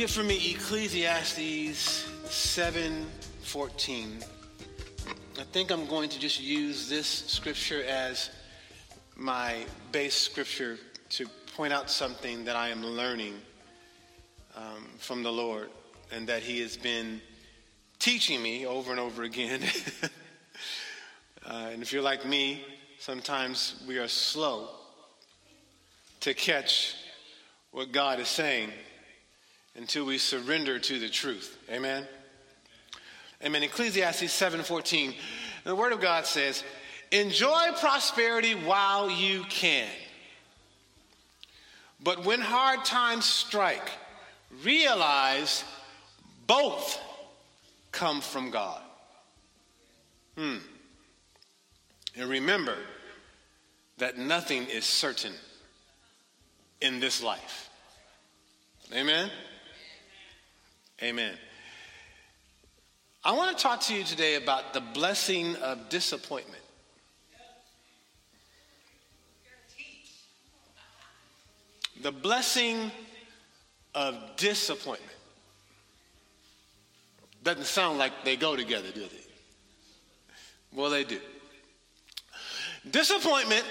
get for me Ecclesiastes 7:14? I think I'm going to just use this scripture as my base scripture to point out something that I am learning um, from the Lord and that He has been teaching me over and over again. uh, and if you're like me, sometimes we are slow to catch what God is saying until we surrender to the truth. Amen. Amen. Ecclesiastes 7:14. The word of God says, "Enjoy prosperity while you can. But when hard times strike, realize both come from God." Hmm. And remember that nothing is certain in this life. Amen. Amen. I want to talk to you today about the blessing of disappointment. The blessing of disappointment. Doesn't sound like they go together, do they? Well, they do. Disappointment,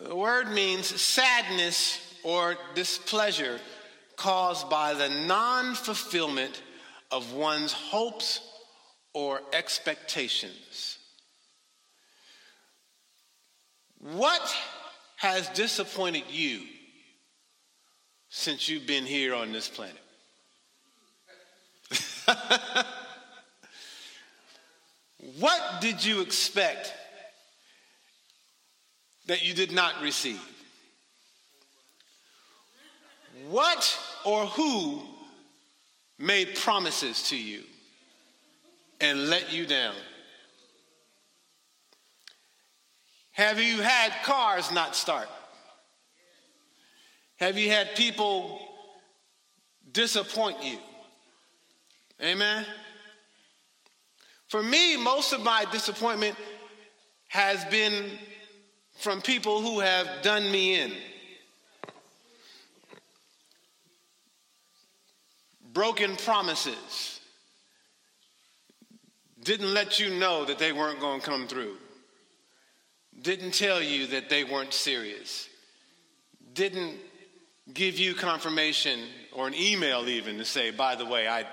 the word means sadness or displeasure caused by the non fulfillment of one's hopes or expectations. What has disappointed you since you've been here on this planet? what did you expect that you did not receive? What or who made promises to you and let you down? Have you had cars not start? Have you had people disappoint you? Amen? For me, most of my disappointment has been from people who have done me in. Broken promises didn't let you know that they weren't going to come through, didn't tell you that they weren't serious, didn't give you confirmation or an email even to say, by the way, I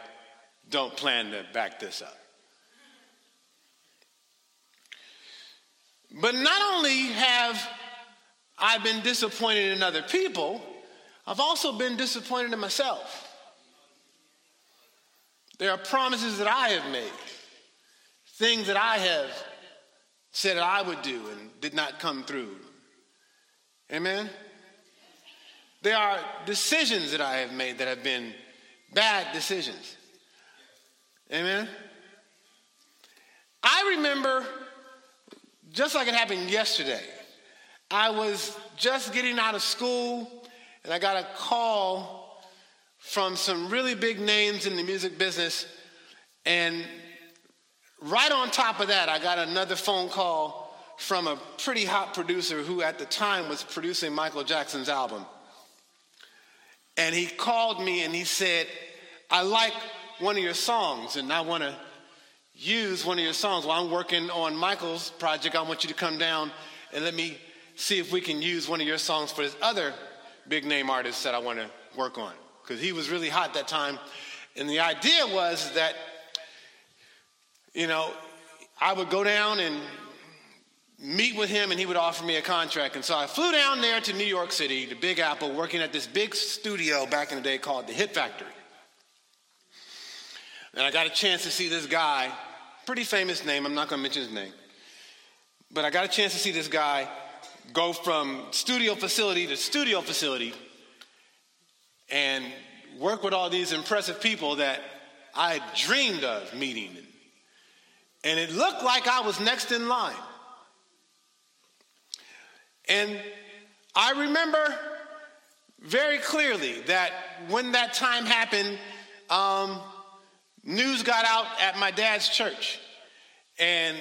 don't plan to back this up. But not only have I been disappointed in other people, I've also been disappointed in myself. There are promises that I have made, things that I have said that I would do and did not come through. Amen? There are decisions that I have made that have been bad decisions. Amen? I remember, just like it happened yesterday, I was just getting out of school and I got a call from some really big names in the music business. And right on top of that, I got another phone call from a pretty hot producer who at the time was producing Michael Jackson's album. And he called me and he said, I like one of your songs and I want to use one of your songs. While I'm working on Michael's project, I want you to come down and let me see if we can use one of your songs for this other big name artist that I want to work on because he was really hot that time. And the idea was that, you know, I would go down and meet with him and he would offer me a contract. And so I flew down there to New York City, the Big Apple, working at this big studio back in the day called the Hit Factory. And I got a chance to see this guy, pretty famous name, I'm not to mention his name, but I got a chance to see this guy go from studio facility to studio facility and work with all these impressive people that I dreamed of meeting. And it looked like I was next in line. And I remember very clearly that when that time happened, um, news got out at my dad's church. And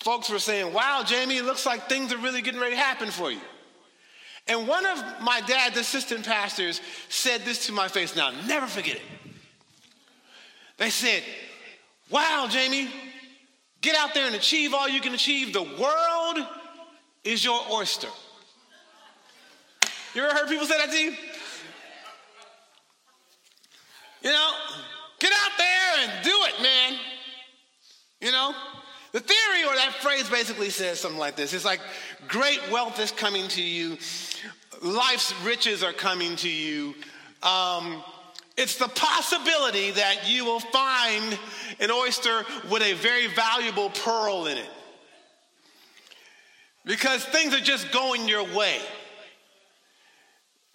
folks were saying, Wow, Jamie, it looks like things are really getting ready to happen for you. And one of my dad's assistant pastors said this to my face. Now, never forget it. They said, Wow, Jamie, get out there and achieve all you can achieve. The world is your oyster. You ever heard people say that to you? You know, get out there and do it, man. You know? The theory or that phrase basically says something like this it's like great wealth is coming to you, life's riches are coming to you. Um, it's the possibility that you will find an oyster with a very valuable pearl in it. Because things are just going your way.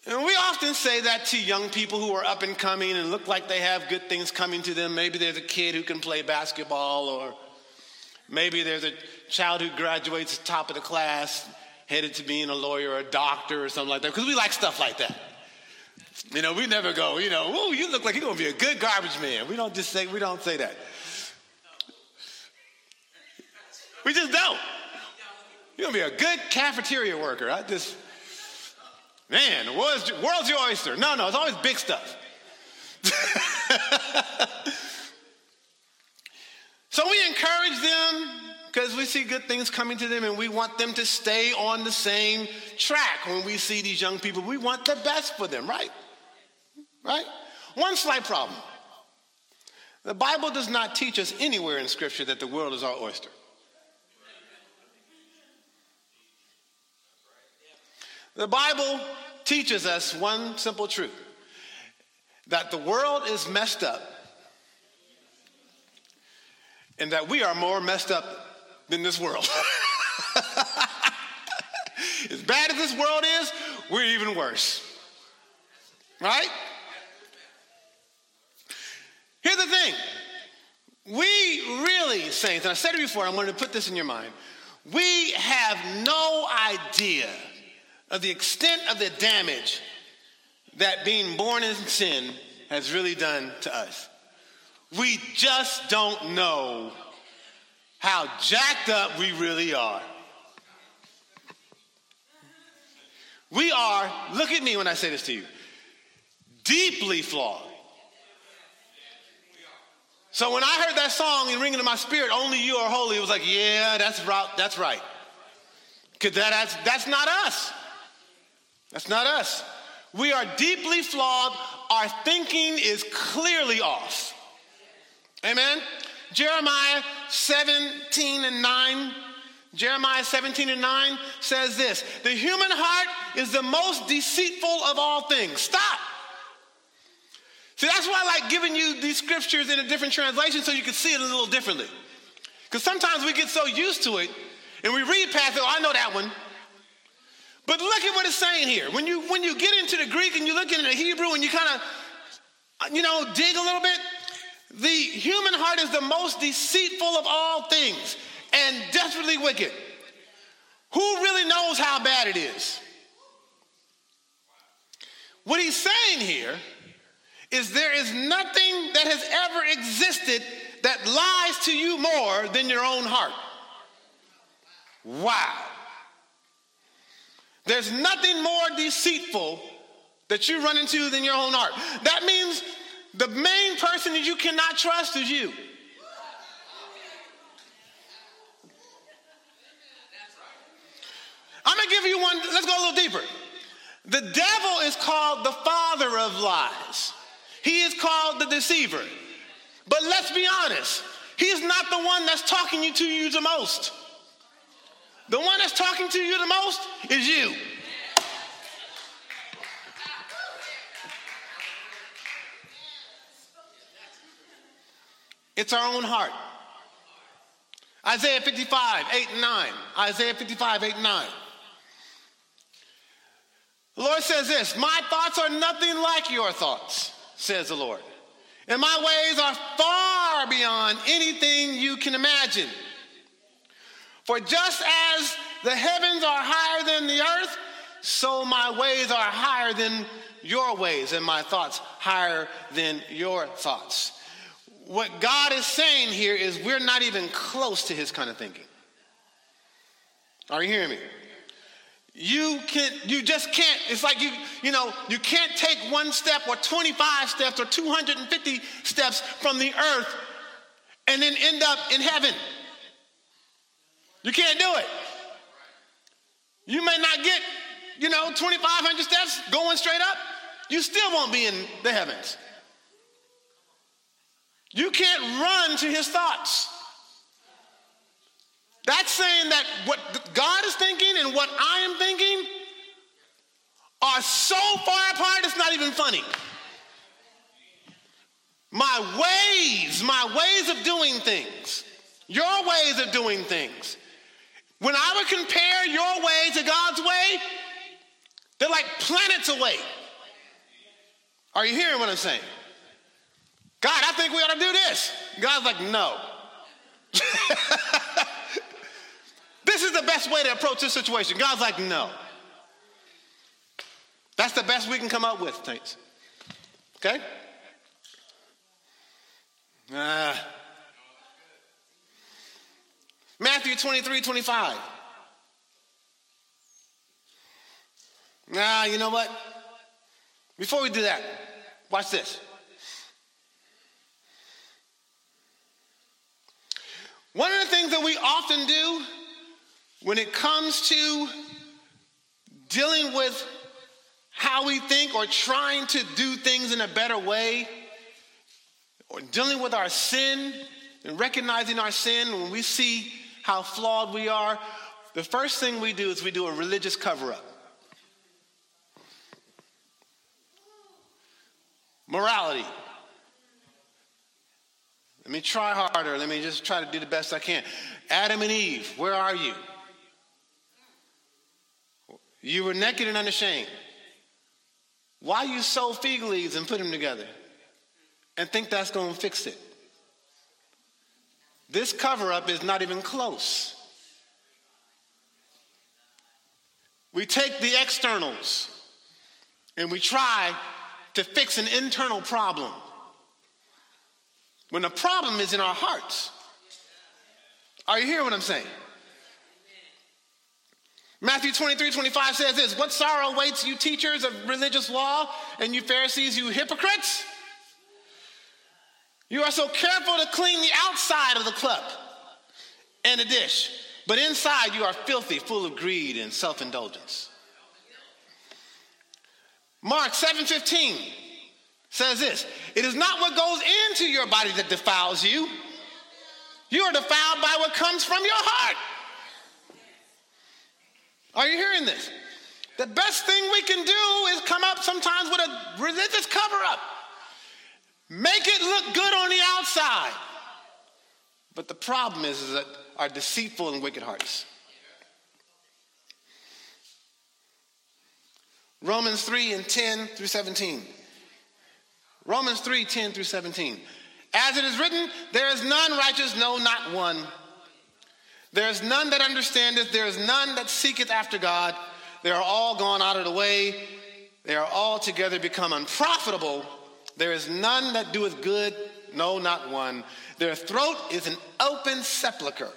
And we often say that to young people who are up and coming and look like they have good things coming to them. Maybe there's a kid who can play basketball or Maybe there's a child who graduates top of the class, headed to being a lawyer or a doctor or something like that, because we like stuff like that. You know, we never go, you know, oh, you look like you're to be a good garbage man. We don't just say, we don't say that. We just don't. You're to be a good cafeteria worker. I just, man, the world's, world's your oyster. No, no, it's always big stuff. So we encourage them because we see good things coming to them and we want them to stay on the same track when we see these young people. We want the best for them, right? Right? One slight problem. The Bible does not teach us anywhere in Scripture that the world is our oyster. The Bible teaches us one simple truth that the world is messed up and that we are more messed up than this world. as bad as this world is, we're even worse. Right? Here's the thing. We really, saints, and I said it before, I'm going to put this in your mind. We have no idea of the extent of the damage that being born in sin has really done to us. We just don't know how jacked up we really are. We are, look at me when I say this to you, deeply flawed. So when I heard that song and ringing in my spirit, only you are holy, it was like, yeah, that's right, that's right. Because that, that's, that's not us. That's not us. We are deeply flawed. Our thinking is clearly off. Amen? Jeremiah 17 and 9. Jeremiah 17 and 9 says this The human heart is the most deceitful of all things. Stop. See, that's why I like giving you these scriptures in a different translation so you can see it a little differently. Because sometimes we get so used to it and we read past it, oh, I know that one. But look at what it's saying here. When you when you get into the Greek and you look into the Hebrew and you kind of you know dig a little bit, the human heart is the most deceitful of all things and desperately wicked. Who really knows how bad it is? What he's saying here is there is nothing that has ever existed that lies to you more than your own heart. Wow. There's nothing more deceitful that you run into than your own heart. That means the main person that you cannot trust is you. I'm going to give you one. Let's go a little deeper. The devil is called the father of lies, he is called the deceiver. But let's be honest, he's not the one that's talking to you the most. The one that's talking to you the most is you. It's our own heart. Isaiah 55, 8 and 9. Isaiah 55, 8 and 9. The Lord says this My thoughts are nothing like your thoughts, says the Lord. And my ways are far beyond anything you can imagine. For just as the heavens are higher than the earth, so my ways are higher than your ways, and my thoughts higher than your thoughts what God is saying here is we're not even close to his kind of thinking. Are you hearing me? you can you just can't it's like you you know you can't take one step or 25 steps or 250 steps from the earth and then end up in heaven you can't do it you may not get you know 2500 steps going straight up you still won't be in the heavens you can't run to his thoughts that's saying that what God is thinking and what I am thinking are so far apart, it's not even funny. My ways, my ways of doing things, your ways of doing things. When I would compare your way to God's way, they're like planets away. Are you hearing what I'm saying? God, I think we ought to do this. God's like, no. This is the best way to approach this situation. God's like, no. That's the best we can come up with, thanks. Okay? Uh, Matthew 23, 25. Nah, you know what? Before we do that, watch this. One of the things that we often do when it comes to dealing with how we think or trying to do things in a better way, or dealing with our sin and recognizing our sin when we see how flawed we are, the first thing we do is we do a religious cover up. Morality. Let me try harder. Let me just try to do the best I can. Adam and Eve, where are you? You were naked and unashamed. Why you sew fig leaves and put them together and think that's going to fix it? This cover up is not even close. We take the externals and we try to fix an internal problem when the problem is in our hearts. Are you hearing what I'm saying? Matthew 23, 25 says this What sorrow awaits you, teachers of religious law, and you Pharisees, you hypocrites? You are so careful to clean the outside of the cup and the dish, but inside you are filthy, full of greed and self indulgence. Mark 7:15 says this It is not what goes into your body that defiles you, you are defiled by what comes from your heart. Are you hearing this? The best thing we can do is come up sometimes with a religious cover up. Make it look good on the outside. But the problem is, is that our deceitful and wicked hearts. Romans 3 and 10 through 17. Romans 3 10 through 17. As it is written, there is none righteous, no, not one. There is none that understandeth, there is none that seeketh after God. They are all gone out of the way. They are all together become unprofitable. There is none that doeth good, no, not one. Their throat is an open sepulchre.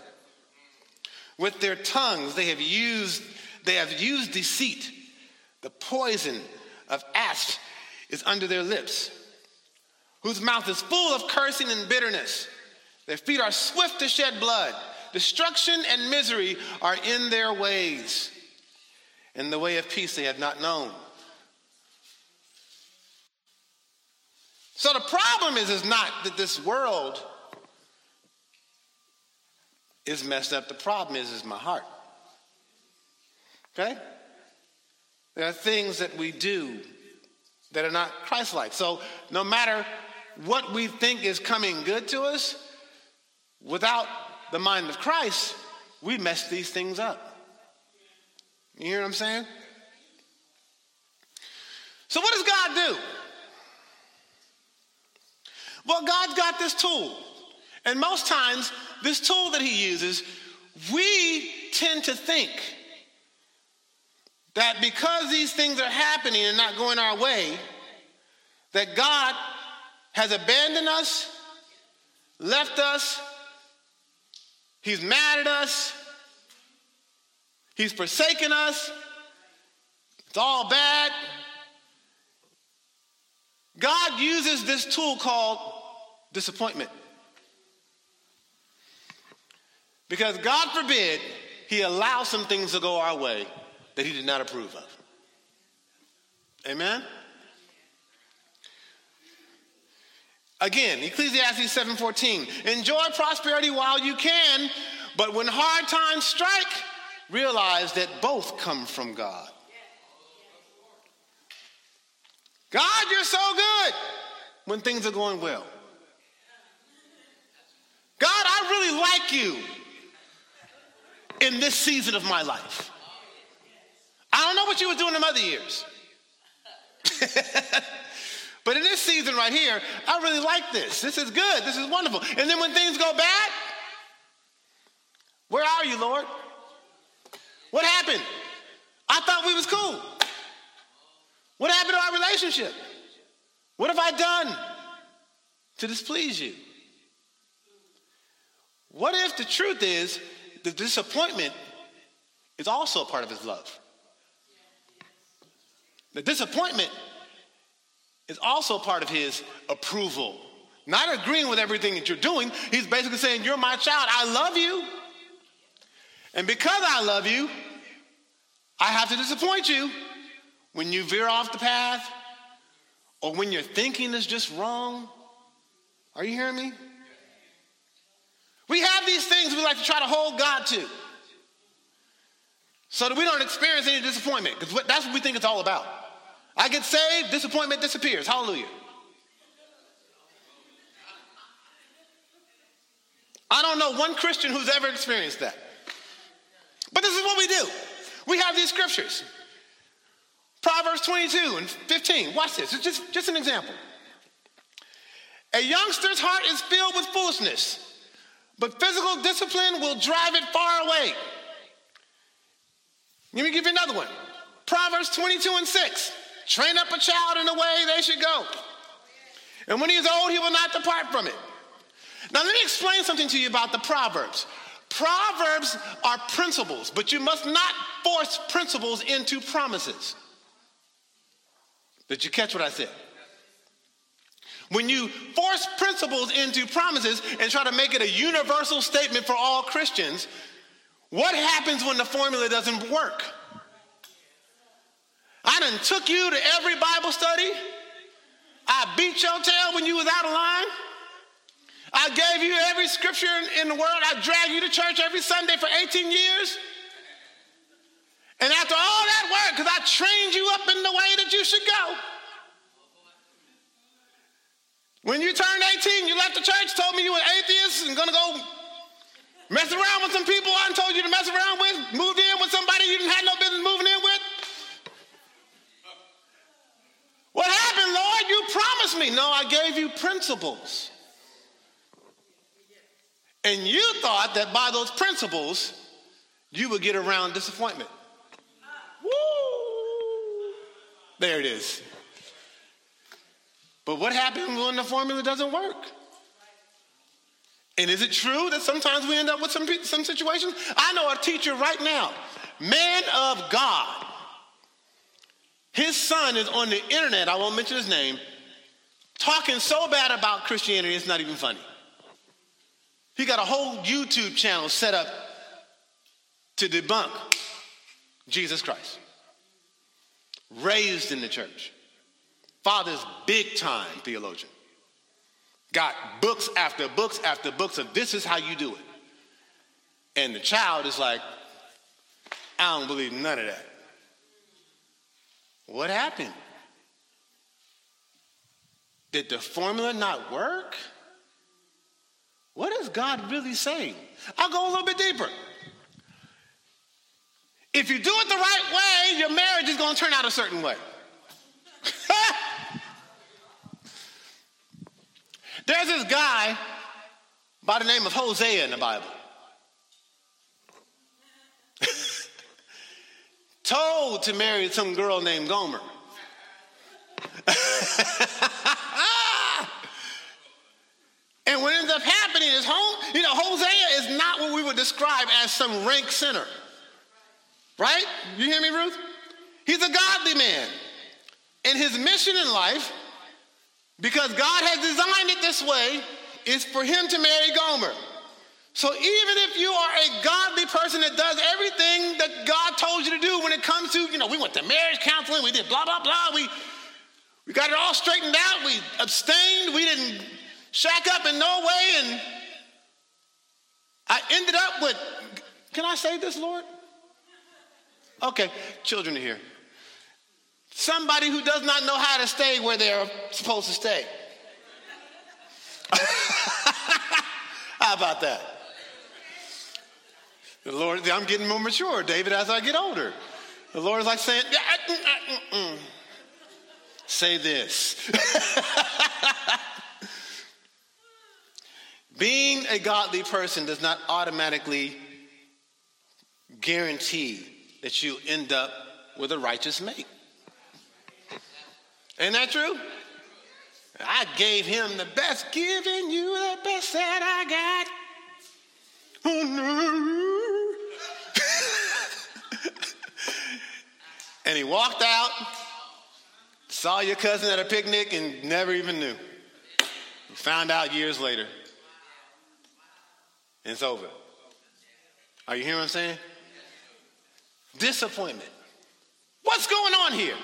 With their tongues they have used, they have used deceit. The poison of asp is under their lips, whose mouth is full of cursing and bitterness. Their feet are swift to shed blood. Destruction and misery are in their ways, In the way of peace they have not known. So the problem is, is not that this world is messed up. The problem is, is my heart. Okay? There are things that we do that are not Christ like. So no matter what we think is coming good to us, without the mind of Christ, we mess these things up. You hear what I'm saying? So, what does God do? Well, God's got this tool. And most times, this tool that He uses, we tend to think that because these things are happening and not going our way, that God has abandoned us, left us, He's mad at us. He's forsaken us. It's all bad. God uses this tool called disappointment. Because God forbid he allows some things to go our way that he did not approve of. Amen? Again, Ecclesiastes 7:14. Enjoy prosperity while you can, but when hard times strike, realize that both come from God. God, you're so good when things are going well. God, I really like you in this season of my life. I don't know what you were doing in other years. but in this season right here, I really like this. This is good. This is wonderful. And then when things go bad, where are you, Lord? What happened? I thought we was cool. What happened to our relationship? What have I done to displease you? What if the truth is the disappointment is also a part of his love? The disappointment is also part of his approval. Not agreeing with everything that you're doing, he's basically saying, You're my child. I love you. And because I love you, I have to disappoint you when you veer off the path or when your thinking is just wrong. Are you hearing me? We have these things we like to try to hold God to so that we don't experience any disappointment because that's what we think it's all about. I get saved, disappointment disappears. Hallelujah. I don't know one Christian who's ever experienced that. But this is what we do. We have these scriptures. Proverbs 22 and 15. Watch this. It's just, just an example. A youngster's heart is filled with foolishness, but physical discipline will drive it far away. Let me give you another one. Proverbs 22 and 6. Train up a child in the way they should go. And when he is old, he will not depart from it. Now, let me explain something to you about the Proverbs. Proverbs are principles, but you must not force principles into promises. Did you catch what I said? When you force principles into promises and try to make it a universal statement for all Christians, what happens when the formula doesn't work? I done took you to every Bible study. I beat your tail when you was out of line. I gave you every scripture in, the world. I dragged you to church every Sunday for 18 years. And after all that work, because I trained you up in the way that you should go. When you turned 18, you left the church, told me you were atheist and gonna go mess around with some people I told you to mess around with, moved in with somebody you didn't have no business moving in with. What happened, Lord? Me. No, I gave you principles. And you thought that by those principles, you would get around disappointment. Woo! There it is. But what happens when the formula doesn't work? And is it true that sometimes we end up with some, some situations? I know a teacher right now, man of God. His son is on the internet, I won't mention his name, talking so bad about Christianity, it's not even funny. He got a whole YouTube channel set up to debunk Jesus Christ. Raised in the church. Father's big time theologian. Got books after books after books of this is how you do it. And the child is like, I don't believe none of that. What happened? Did the formula not work? What is God really saying? I'll go a little bit deeper. If you do it the right way, your marriage is going to turn out a certain way. There's this guy by the name of Hosea in the Bible. Told to marry some girl named Gomer. And what ends up happening is, you know, Hosea is not what we would describe as some rank sinner. Right? You hear me, Ruth? He's a godly man. And his mission in life, because God has designed it this way, is for him to marry Gomer. So even if you are a godly person that does everything that God told you to do when it comes to, you know, we went to marriage counseling, we did blah, blah, blah, we, we got it all straightened out, we abstained, we didn't shack up in no way, and I ended up with, can I say this, Lord? Okay, children are here. Somebody who does not know how to stay where they're supposed to stay. how about that? The Lord, I'm getting more mature, David, as I get older. The Lord is like saying, mm, mm, mm, say this. Being a godly person does not automatically guarantee that you end up with a righteous mate. Ain't that true? I gave him the best, giving you the best that I got. Oh no. and he walked out, saw your cousin at a picnic, and never even knew. Found out years later. It's over. Are you hearing what I'm saying? Disappointment. What's going on here?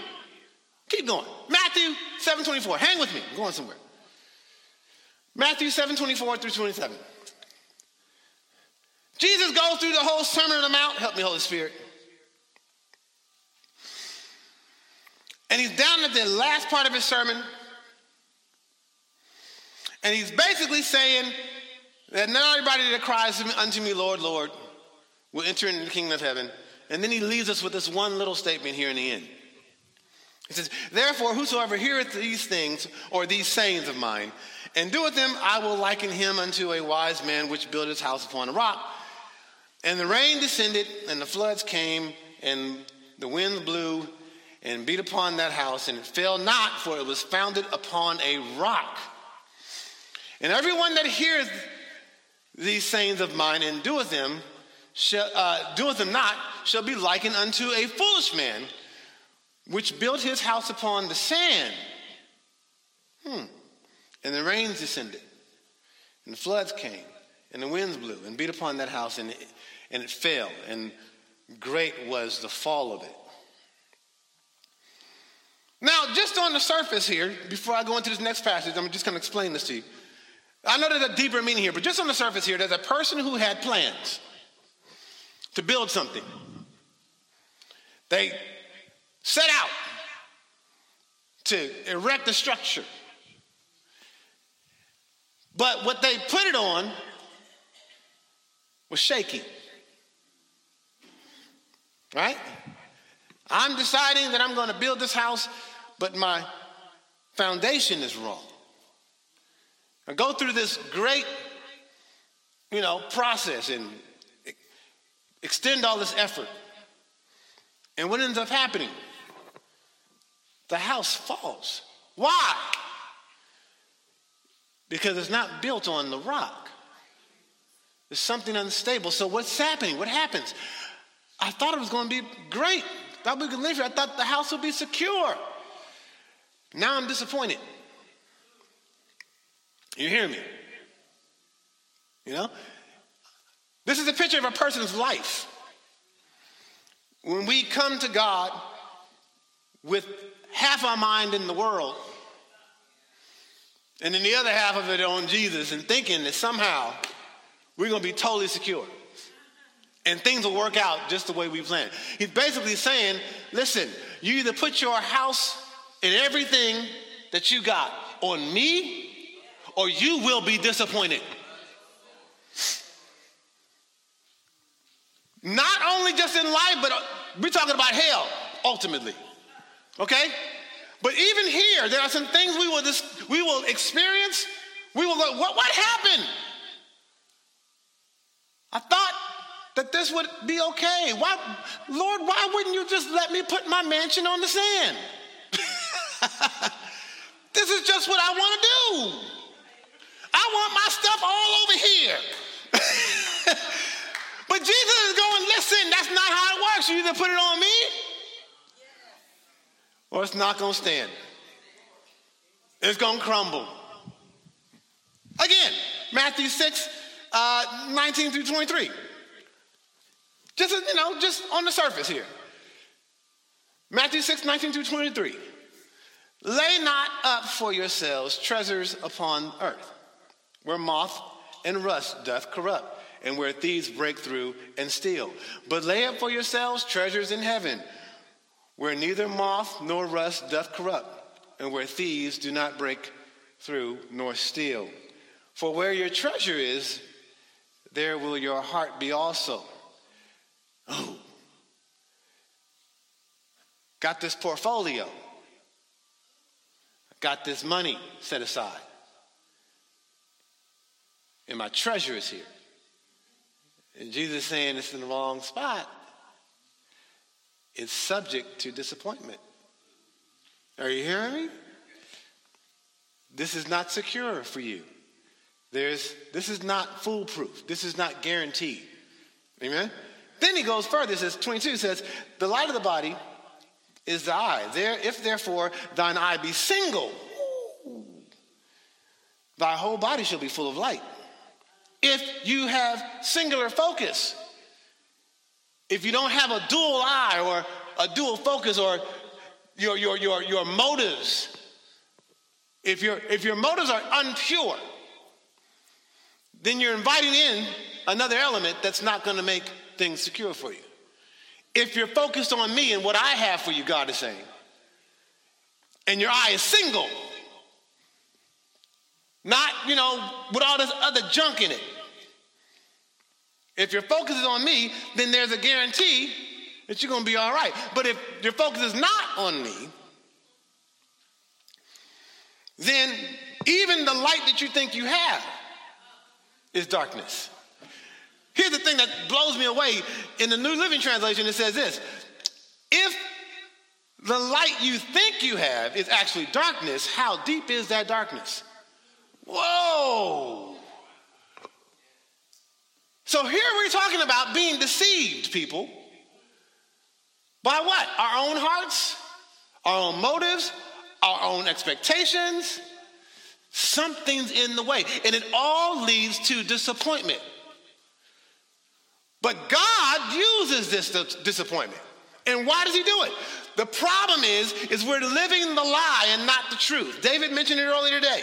Keep going. Matthew 7:24. Hang with me. I'm going somewhere. Matthew 7:24 through 27. Jesus goes through the whole Sermon on the Mount. Help me, Holy Spirit. And he's down at the last part of his sermon. And he's basically saying that not everybody that cries unto me, Lord, Lord, will enter into the kingdom of heaven. And then he leaves us with this one little statement here in the end. He says, Therefore, whosoever heareth these things or these sayings of mine and doeth them, I will liken him unto a wise man which built his house upon a rock. And the rain descended, and the floods came, and the wind blew and beat upon that house, and it fell not, for it was founded upon a rock. And everyone that heareth these sayings of mine and doeth them, shall, uh, doeth them not, shall be likened unto a foolish man which built his house upon the sand. Hmm. And the rains descended, and the floods came, and the winds blew and beat upon that house, and it, and it fell, and great was the fall of it. Now, just on the surface here, before I go into this next passage, I'm just going to explain this to you. I know there's a deeper meaning here, but just on the surface here, there's a person who had plans to build something. They set out to erect a structure. But what they put it on was shaky. Right? I'm deciding that I'm going to build this house, but my foundation is wrong. I go through this great, you know, process and extend all this effort. And what ends up happening? the house falls. Why? Because it's not built on the rock. There's something unstable. So what's happening? What happens? I thought it was going to be great. I thought we could live here. I thought the house would be secure. Now I'm disappointed. You hear me? You know? This is a picture of a person's life. When we come to God with half our mind in the world and then the other half of it on Jesus and thinking that somehow we're going to be totally secure and things will work out just the way we planned. He's basically saying, listen, you either put your house and everything that you got on me or you will be disappointed. Not only just in life, but uh, we're talking about hell ultimately. Okay? But even here, there are some things we will, just, we will experience. We will go, what, what happened? I thought that this would be okay. Why, Lord, why wouldn't you just let me put my mansion on the sand? this is just what I want to do. I want my stuff all over here. but Jesus is going, listen, that's not how it works. You either put it on me or it's not going to stand. It's going to crumble. Again, Matthew 6, uh, 19 through 23. Just, you know, just on the surface here. Matthew 6, 19 through 23. Lay not up for yourselves treasures upon earth, where moth and rust doth corrupt, and where thieves break through and steal. But lay up for yourselves treasures in heaven, where neither moth nor rust doth corrupt, and where thieves do not break through nor steal. For where your treasure is, there will your heart be also. Oh, got this portfolio, got this money set aside, and my treasure is here. And Jesus saying it's in the wrong spot. It's subject to disappointment. Are you hearing me? This is not secure for you. There's, this is not foolproof. This is not guaranteed. Amen? Then he goes further. Says, 22 says, The light of the body is the eye. There, if therefore thine eye be single, thy whole body shall be full of light. If you have singular focus, if you don't have a dual eye or a dual focus or your, your, your, your motives, if, your if your motives are unpure, then you're inviting in another element that's not going to make things secure for you. If you're focused on me and what I have for you, God is saying, and your eye is single, not, you know, with all this other junk in it. If your focus is on me, then there's a guarantee that you're going to be all right. But if your focus is not on me, then even the light that you think you have is darkness. Here's the thing that blows me away. In the New Living Translation, it says this If the light you think you have is actually darkness, how deep is that darkness? Whoa! So here we're talking about being deceived, people. By what? Our own hearts, our own motives, our own expectations. Something's in the way, and it all leads to disappointment. But God uses this disappointment. And why does he do it? The problem is, is we're living the lie and not the truth. David mentioned it earlier today.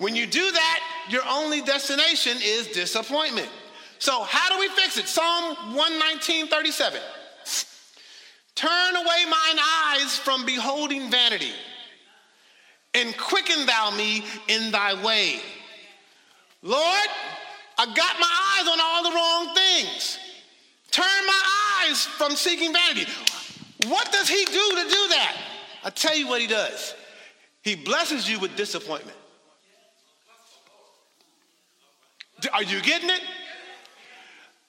When you do that, your only destination is disappointment. So how do we fix it? Psalm 119, 37. Turn away mine eyes from beholding vanity, and quicken thou me in thy way. Lord, I got my eyes on all the wrong things. Turn my eyes from seeking vanity. What does he do to do that? I tell you what he does. He blesses you with disappointment. Are you getting it?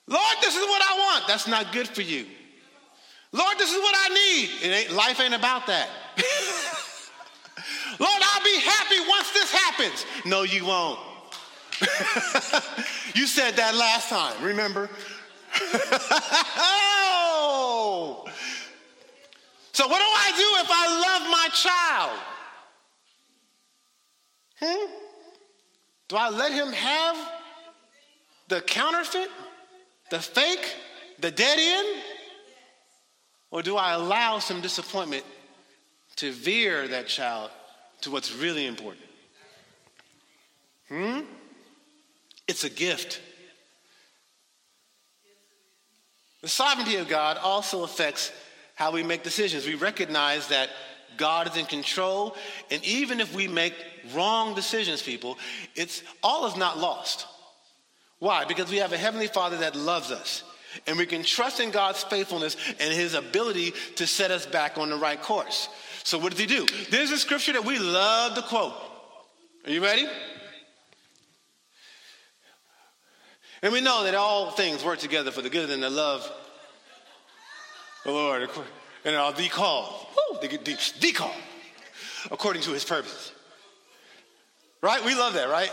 Lord, this is what I want. That's not good for you. Lord, this is what I need. It ain't, life ain't about that. Lord, I'll be happy once this happens. No, you won't. you said that last time, remember? oh! So, what do I do if I love my child? Hmm? Do I let him have the counterfeit, the fake, the dead end? Or do I allow some disappointment to veer that child to what's really important? Hmm? It's a gift. The sovereignty of God also affects how we make decisions. We recognize that God is in control, and even if we make wrong decisions, people, it's all is not lost. Why? Because we have a heavenly Father that loves us. And we can trust in God's faithfulness and his ability to set us back on the right course. So, what does he do? There's a scripture that we love to quote. Are you ready? And we know that all things work together for the good and the love the Lord. And are the called. The, the, the called. According to his purpose. Right? We love that, right?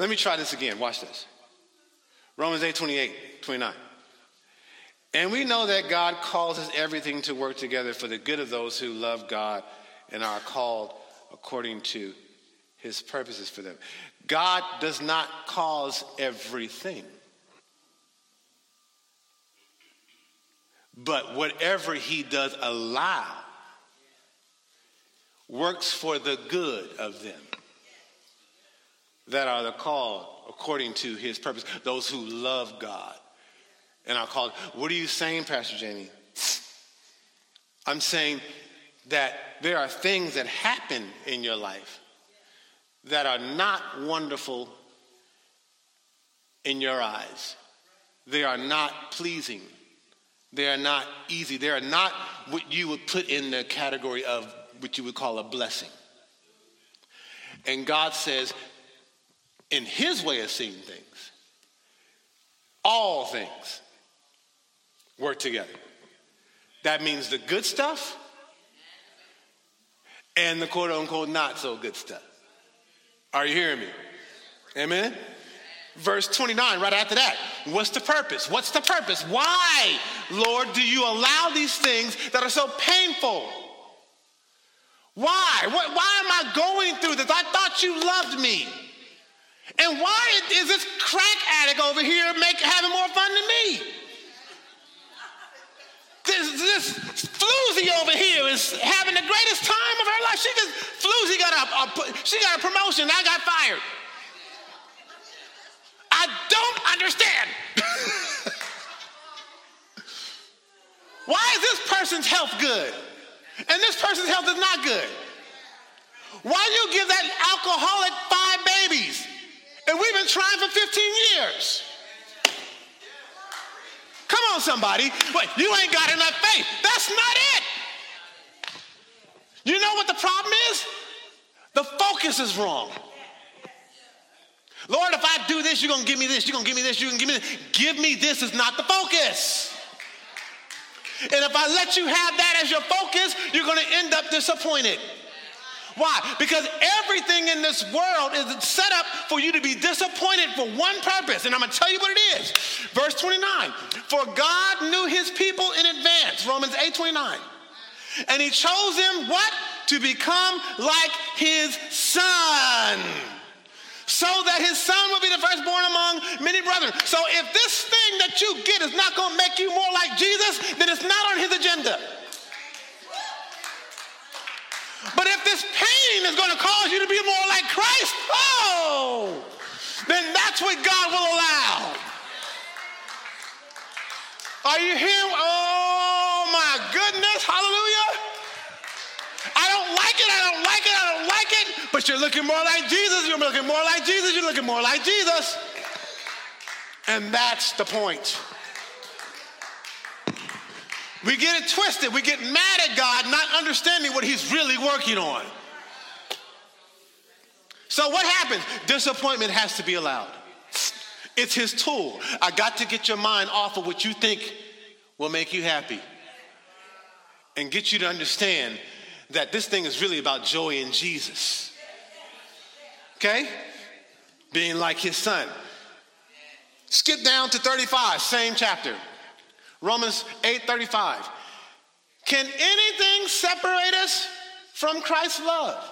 Let me try this again. Watch this. Romans 8 28, 29. And we know that God causes everything to work together for the good of those who love God and are called according to his purposes for them. God does not cause everything. But whatever he does allow works for the good of them that are the called according to his purpose, those who love God and are called. What are you saying, Pastor Jamie? I'm saying that there are things that happen in your life that are not wonderful in your eyes. They are not pleasing. They are not easy. They are not what you would put in the category of what you would call a blessing. And God says, in His way of seeing things, all things work together. That means the good stuff and the quote unquote not so good stuff. Are you hearing me? Amen? Verse 29, right after that. What's the purpose? What's the purpose? Why, Lord, do you allow these things that are so painful? Why? Why am I going through this? I thought you loved me. And why is this crack addict over here make, having more fun than me? This, this floozy over here is having the greatest time of her life. She just floozy got a, a she got a promotion. I got fired. I don't understand. Why is this person's health good and this person's health is not good? Why do you give that alcoholic five babies and we've been trying for 15 years? Come on, somebody. Wait, you ain't got enough faith. That's not it. You know what the problem is? The focus is wrong. Lord, if I do this, you're going to give me this, you're going to give me this, you're going to give me this. Give me this is not the focus. And if I let you have that as your focus, you're going to end up disappointed. Why? Because everything in this world is set up for you to be disappointed for one purpose. And I'm going to tell you what it is. Verse 29 For God knew his people in advance, Romans 8 29. And he chose them what? To become like his son. So that his son will be the firstborn among many brethren. So if this thing that you get is not going to make you more like Jesus, then it's not on his agenda. But if this pain is going to cause you to be more like Christ, oh, then that's what God will allow. Are you here? Oh my goodness, hallelujah. I don't like it, I don't like it, I don't like it, but you're looking more like Jesus, you're looking more like Jesus, you're looking more like Jesus. And that's the point. We get it twisted. We get mad at God, not understanding what He's really working on. So, what happens? Disappointment has to be allowed. It's His tool. I got to get your mind off of what you think will make you happy and get you to understand that this thing is really about joy in Jesus. Okay? Being like His Son. Skip down to 35, same chapter. Romans 8:35. Can anything separate us from Christ's love?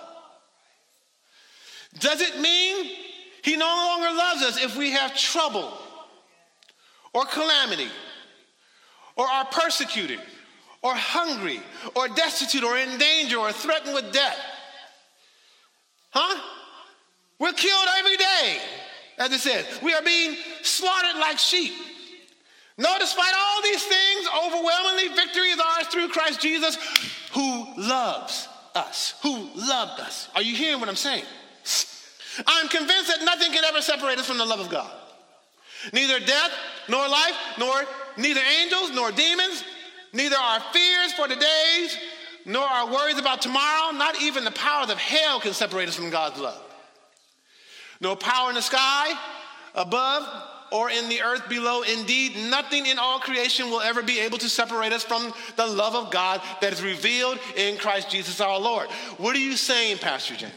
Does it mean he no longer loves us if we have trouble or calamity or are persecuted or hungry or destitute or in danger or threatened with death? Huh? We're killed every day, as it says. We are being slaughtered like sheep. No, despite all these things, overwhelmingly victory is ours through Christ Jesus, who loves us, who loved us. Are you hearing what I'm saying? I'm convinced that nothing can ever separate us from the love of God. Neither death, nor life, nor neither angels, nor demons, neither our fears for the days, nor our worries about tomorrow, not even the powers of hell can separate us from God's love. No power in the sky above, or in the earth below. Indeed, nothing in all creation will ever be able to separate us from the love of God that is revealed in Christ Jesus our Lord. What are you saying, Pastor James?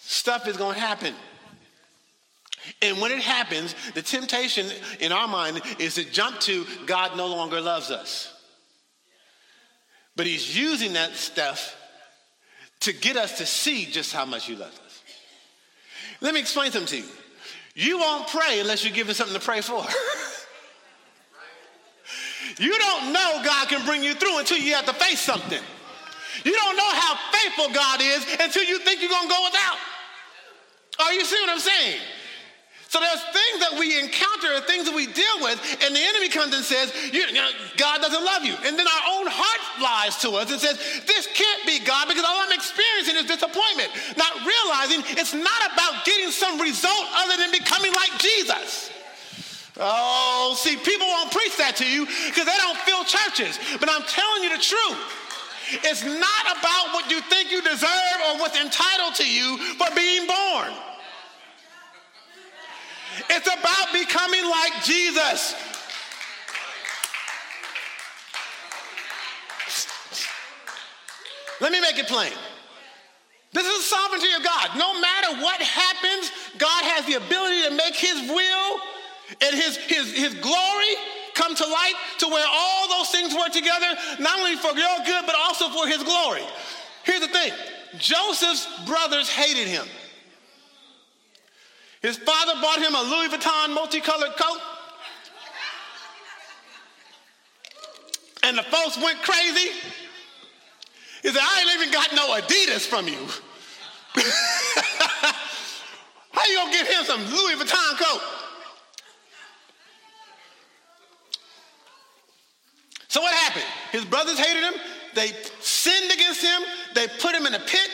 Stuff is going to happen. And when it happens, the temptation in our mind is to jump to God no longer loves us. But he's using that stuff to get us to see just how much he loves us. Let me explain something to you. You won't pray unless you're given something to pray for. you don't know God can bring you through until you have to face something. You don't know how faithful God is until you think you're going to go without. Are you see what I'm saying? So there's things that we encounter, things that we deal with, and the enemy comes and says, you, you know, God doesn't love you. And then our own heart lies to us and says, this can't be God because all I'm experiencing is disappointment. Not realizing it's not about getting some result other than becoming like Jesus. Oh, see, people won't preach that to you because they don't fill churches. But I'm telling you the truth. It's not about what you think you deserve or what's entitled to you for being born. It's about becoming like Jesus. Let me make it plain. This is the sovereignty of God. No matter what happens, God has the ability to make his will and his, his, his glory come to light to where all those things work together, not only for your good, but also for his glory. Here's the thing Joseph's brothers hated him. His father bought him a Louis Vuitton multicolored coat. And the folks went crazy. He said, I ain't even got no Adidas from you. How you gonna give him some Louis Vuitton coat? So what happened? His brothers hated him. They sinned against him. They put him in a pit,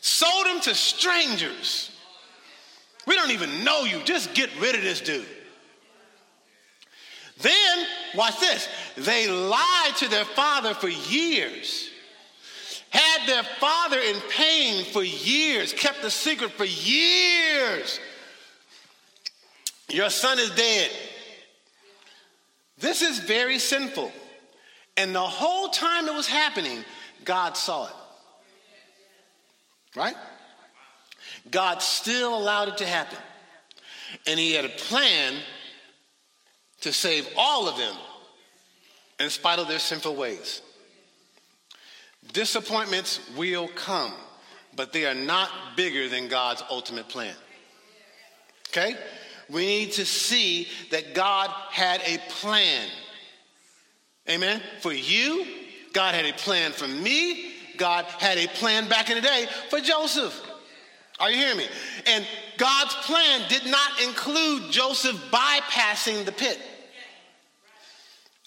sold him to strangers. Don't even know you. Just get rid of this dude. Then, watch this. They lied to their father for years, had their father in pain for years, kept the secret for years. Your son is dead. This is very sinful. And the whole time it was happening, God saw it. Right? God still allowed it to happen. And he had a plan to save all of them in spite of their sinful ways. Disappointments will come, but they are not bigger than God's ultimate plan. Okay? We need to see that God had a plan. Amen? For you, God had a plan for me. God had a plan back in the day for Joseph. Are you hearing me? And God's plan did not include Joseph bypassing the pit.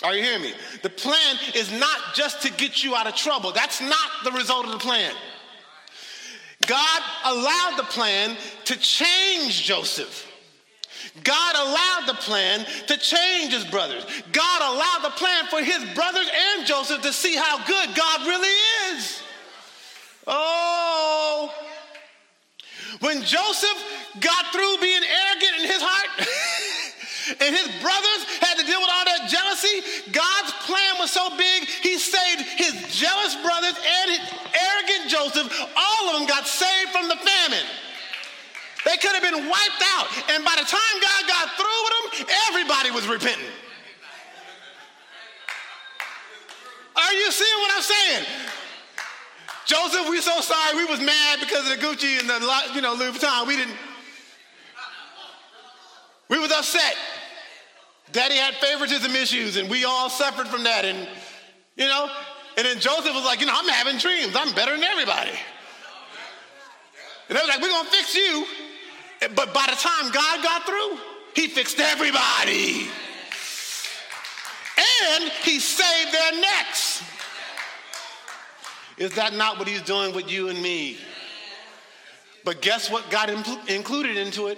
Are you hearing me? The plan is not just to get you out of trouble. That's not the result of the plan. God allowed the plan to change Joseph. God allowed the plan to change his brothers. God allowed the plan for his brothers and Joseph to see how good God really is. Oh, when Joseph got through being arrogant in his heart, and his brothers had to deal with all that jealousy, God's plan was so big, he saved his jealous brothers and his arrogant Joseph. All of them got saved from the famine. They could have been wiped out. And by the time God got through with them, everybody was repenting. Are you seeing what I'm saying? Joseph, we're so sorry. We was mad because of the Gucci and the you know Louis Vuitton. We didn't. We was upset. Daddy had favoritism issues, and we all suffered from that. And you know, and then Joseph was like, you know, I'm having dreams. I'm better than everybody. And they was like, we're gonna fix you. But by the time God got through, He fixed everybody. And He saved their necks. Is that not what he's doing with you and me? But guess what got impl- included into it?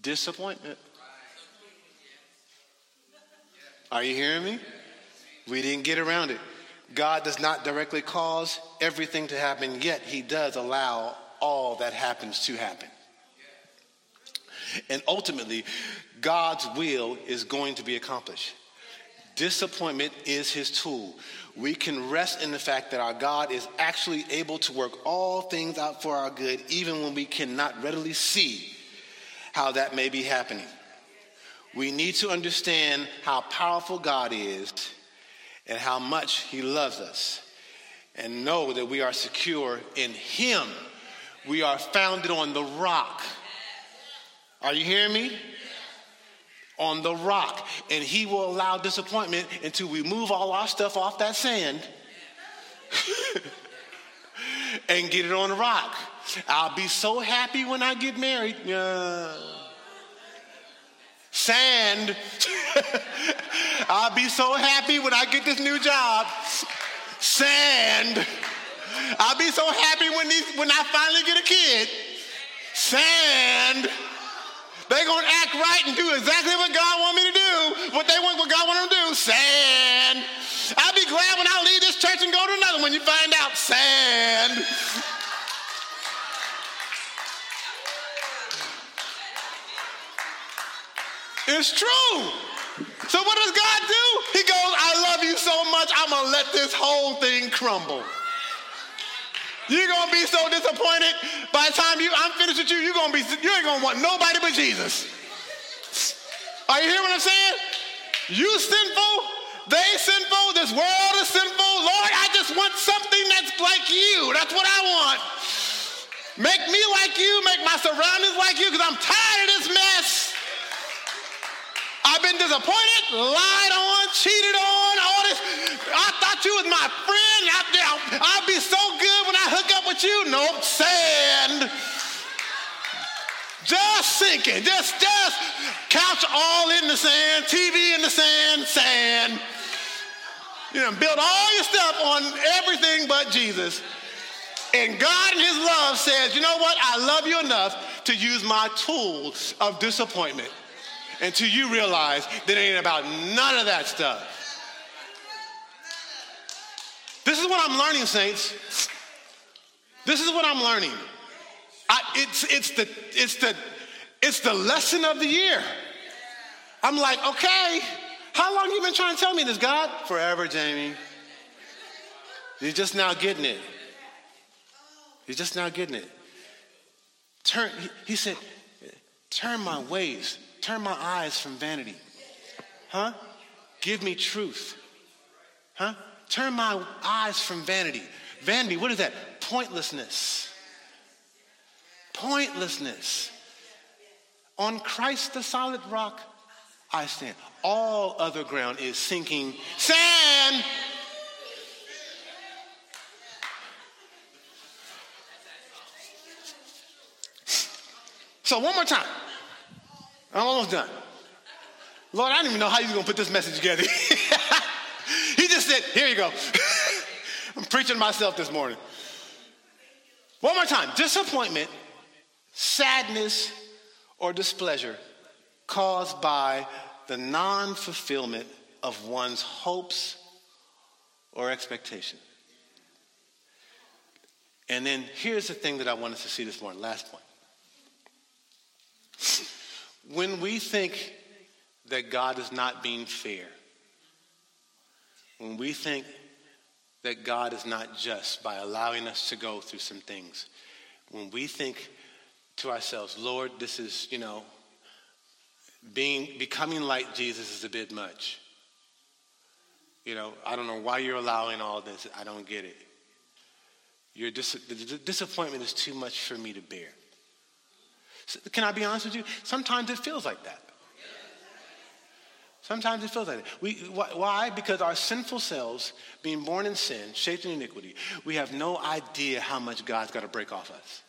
Disappointment. Are you hearing me? We didn't get around it. God does not directly cause everything to happen, yet he does allow all that happens to happen. And ultimately, God's will is going to be accomplished. Disappointment is his tool. We can rest in the fact that our God is actually able to work all things out for our good, even when we cannot readily see how that may be happening. We need to understand how powerful God is and how much He loves us, and know that we are secure in Him. We are founded on the rock. Are you hearing me? On the rock. And He will allow disappointment until we move all our stuff off that sand and get it on the rock. I'll be so happy when I get married. Uh, sand. I'll be so happy when I get this new job. Sand. I'll be so happy when, these, when I finally get a kid. Sand. They're going to act right and do exactly what God want me to do, what they want, what God want them to do. Sand. I'll be glad when I leave this church and go to another one. You find out sand. It's true. So what does God do? He goes, I love you so much, I'm gonna let this whole thing crumble. You're gonna be so disappointed by the time you I'm finished with you, you're gonna be you ain't gonna want nobody but Jesus. Are you hearing what I'm saying? You sinful, they sinful, this world is sinful. Lord, I just want something that's like you. That's what I want. Make me like you, make my surroundings like you, because I'm tired of this mess. Been disappointed, lied on, cheated on, all this. I thought you was my friend. I, I'll be so good when I hook up with you. Nope, sand. Just sinking, just, just couch all in the sand, TV in the sand, sand. You know, build all your stuff on everything but Jesus. And God in his love says, you know what? I love you enough to use my tools of disappointment until you realize that it ain't about none of that stuff. This is what I'm learning, saints. This is what I'm learning. I, it's, it's, the, it's, the, it's the lesson of the year. I'm like, okay, how long you been trying to tell me this, God? Forever, Jamie. You're just now getting it. You're just now getting it. Turn, he, he said, turn my ways Turn my eyes from vanity. Huh? Give me truth. Huh? Turn my eyes from vanity. Vanity, what is that? Pointlessness. Pointlessness. On Christ, the solid rock, I stand. All other ground is sinking sand. So, one more time. I'm almost done. Lord, I didn't even know how you were going to put this message together. he just said, Here you go. I'm preaching myself this morning. One more time disappointment, sadness, or displeasure caused by the non fulfillment of one's hopes or expectation. And then here's the thing that I wanted to see this morning, last point. When we think that God is not being fair, when we think that God is not just by allowing us to go through some things, when we think to ourselves, Lord, this is, you know, being becoming like Jesus is a bit much. You know, I don't know why you're allowing all this. I don't get it. Your dis- the disappointment is too much for me to bear. Can I be honest with you? Sometimes it feels like that. Sometimes it feels like that. We, why? Because our sinful selves, being born in sin, shaped in iniquity, we have no idea how much God's got to break off us.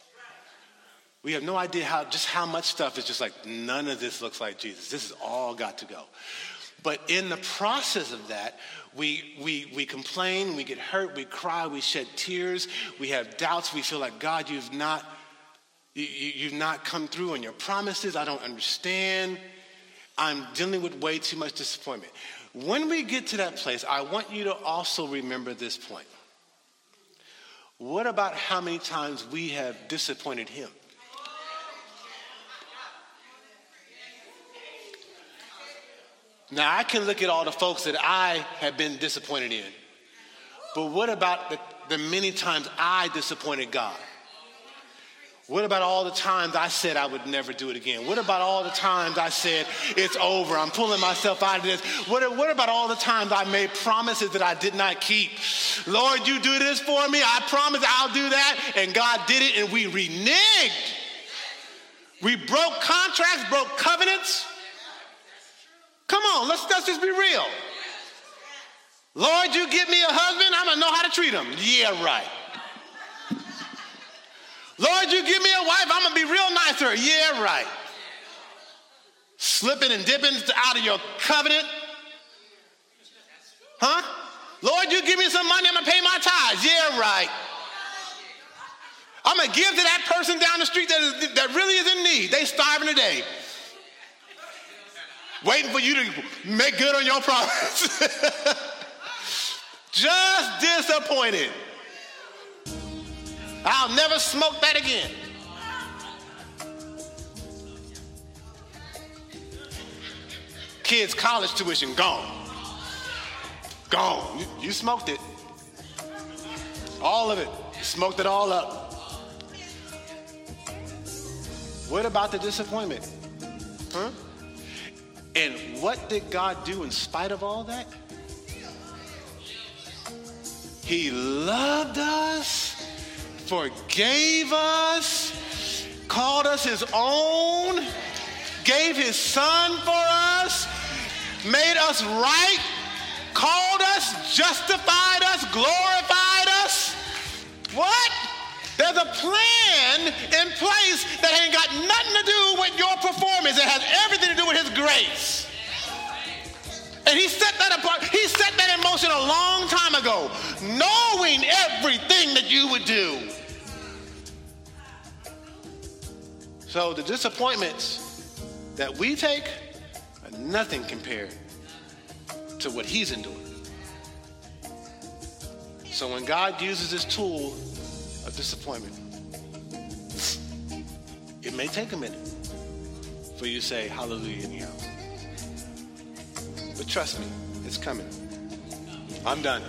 We have no idea how just how much stuff is just like none of this looks like Jesus. This is all got to go. But in the process of that, we, we, we complain, we get hurt, we cry, we shed tears, we have doubts, we feel like, God, you've not you, have not come through on your promises. I don't understand. I'm dealing with way too much disappointment. When we get to that place, I want you to also remember this point. What about how many times we have disappointed Him? Now, I can look at all the folks that I have been disappointed in, but what about the, the many times I disappointed God? What about all the times I said I would never do it again? What about all the times I said it's over? I'm pulling myself out of this. What, what about all the times I made promises that I did not keep? Lord, you do this for me. I promise I'll do that. And God did it, and we reneged. We broke contracts, broke covenants. Come on, let's, let's just be real. Lord, you give me a husband, I'm gonna know how to treat him. Yeah, right. Lord, you give me a wife, I'm gonna be real nice to her. Yeah, right. Slipping and dipping out of your covenant. Huh? Lord, you give me some money, I'm gonna pay my tithes. Yeah, right. I'm gonna give to that person down the street that, is, that really is in need. They starving today. Waiting for you to make good on your promise. Just disappointed. I'll never smoke that again. Kids' college tuition gone. Gone. You, you smoked it. All of it. You smoked it all up. What about the disappointment? Huh? And what did God do in spite of all that? He loved us, forgave us, called us his own, gave his son for us, made us right, called us, justified us, glorified us. What? There's a plan in place that ain't got nothing to do with your performance. It has everything to do with his grace. He set that apart. He set that in motion a long time ago, knowing everything that you would do. So the disappointments that we take are nothing compared to what he's endured. So when God uses this tool of disappointment, it may take a minute for you to say hallelujah. But trust me, it's coming. I'm done.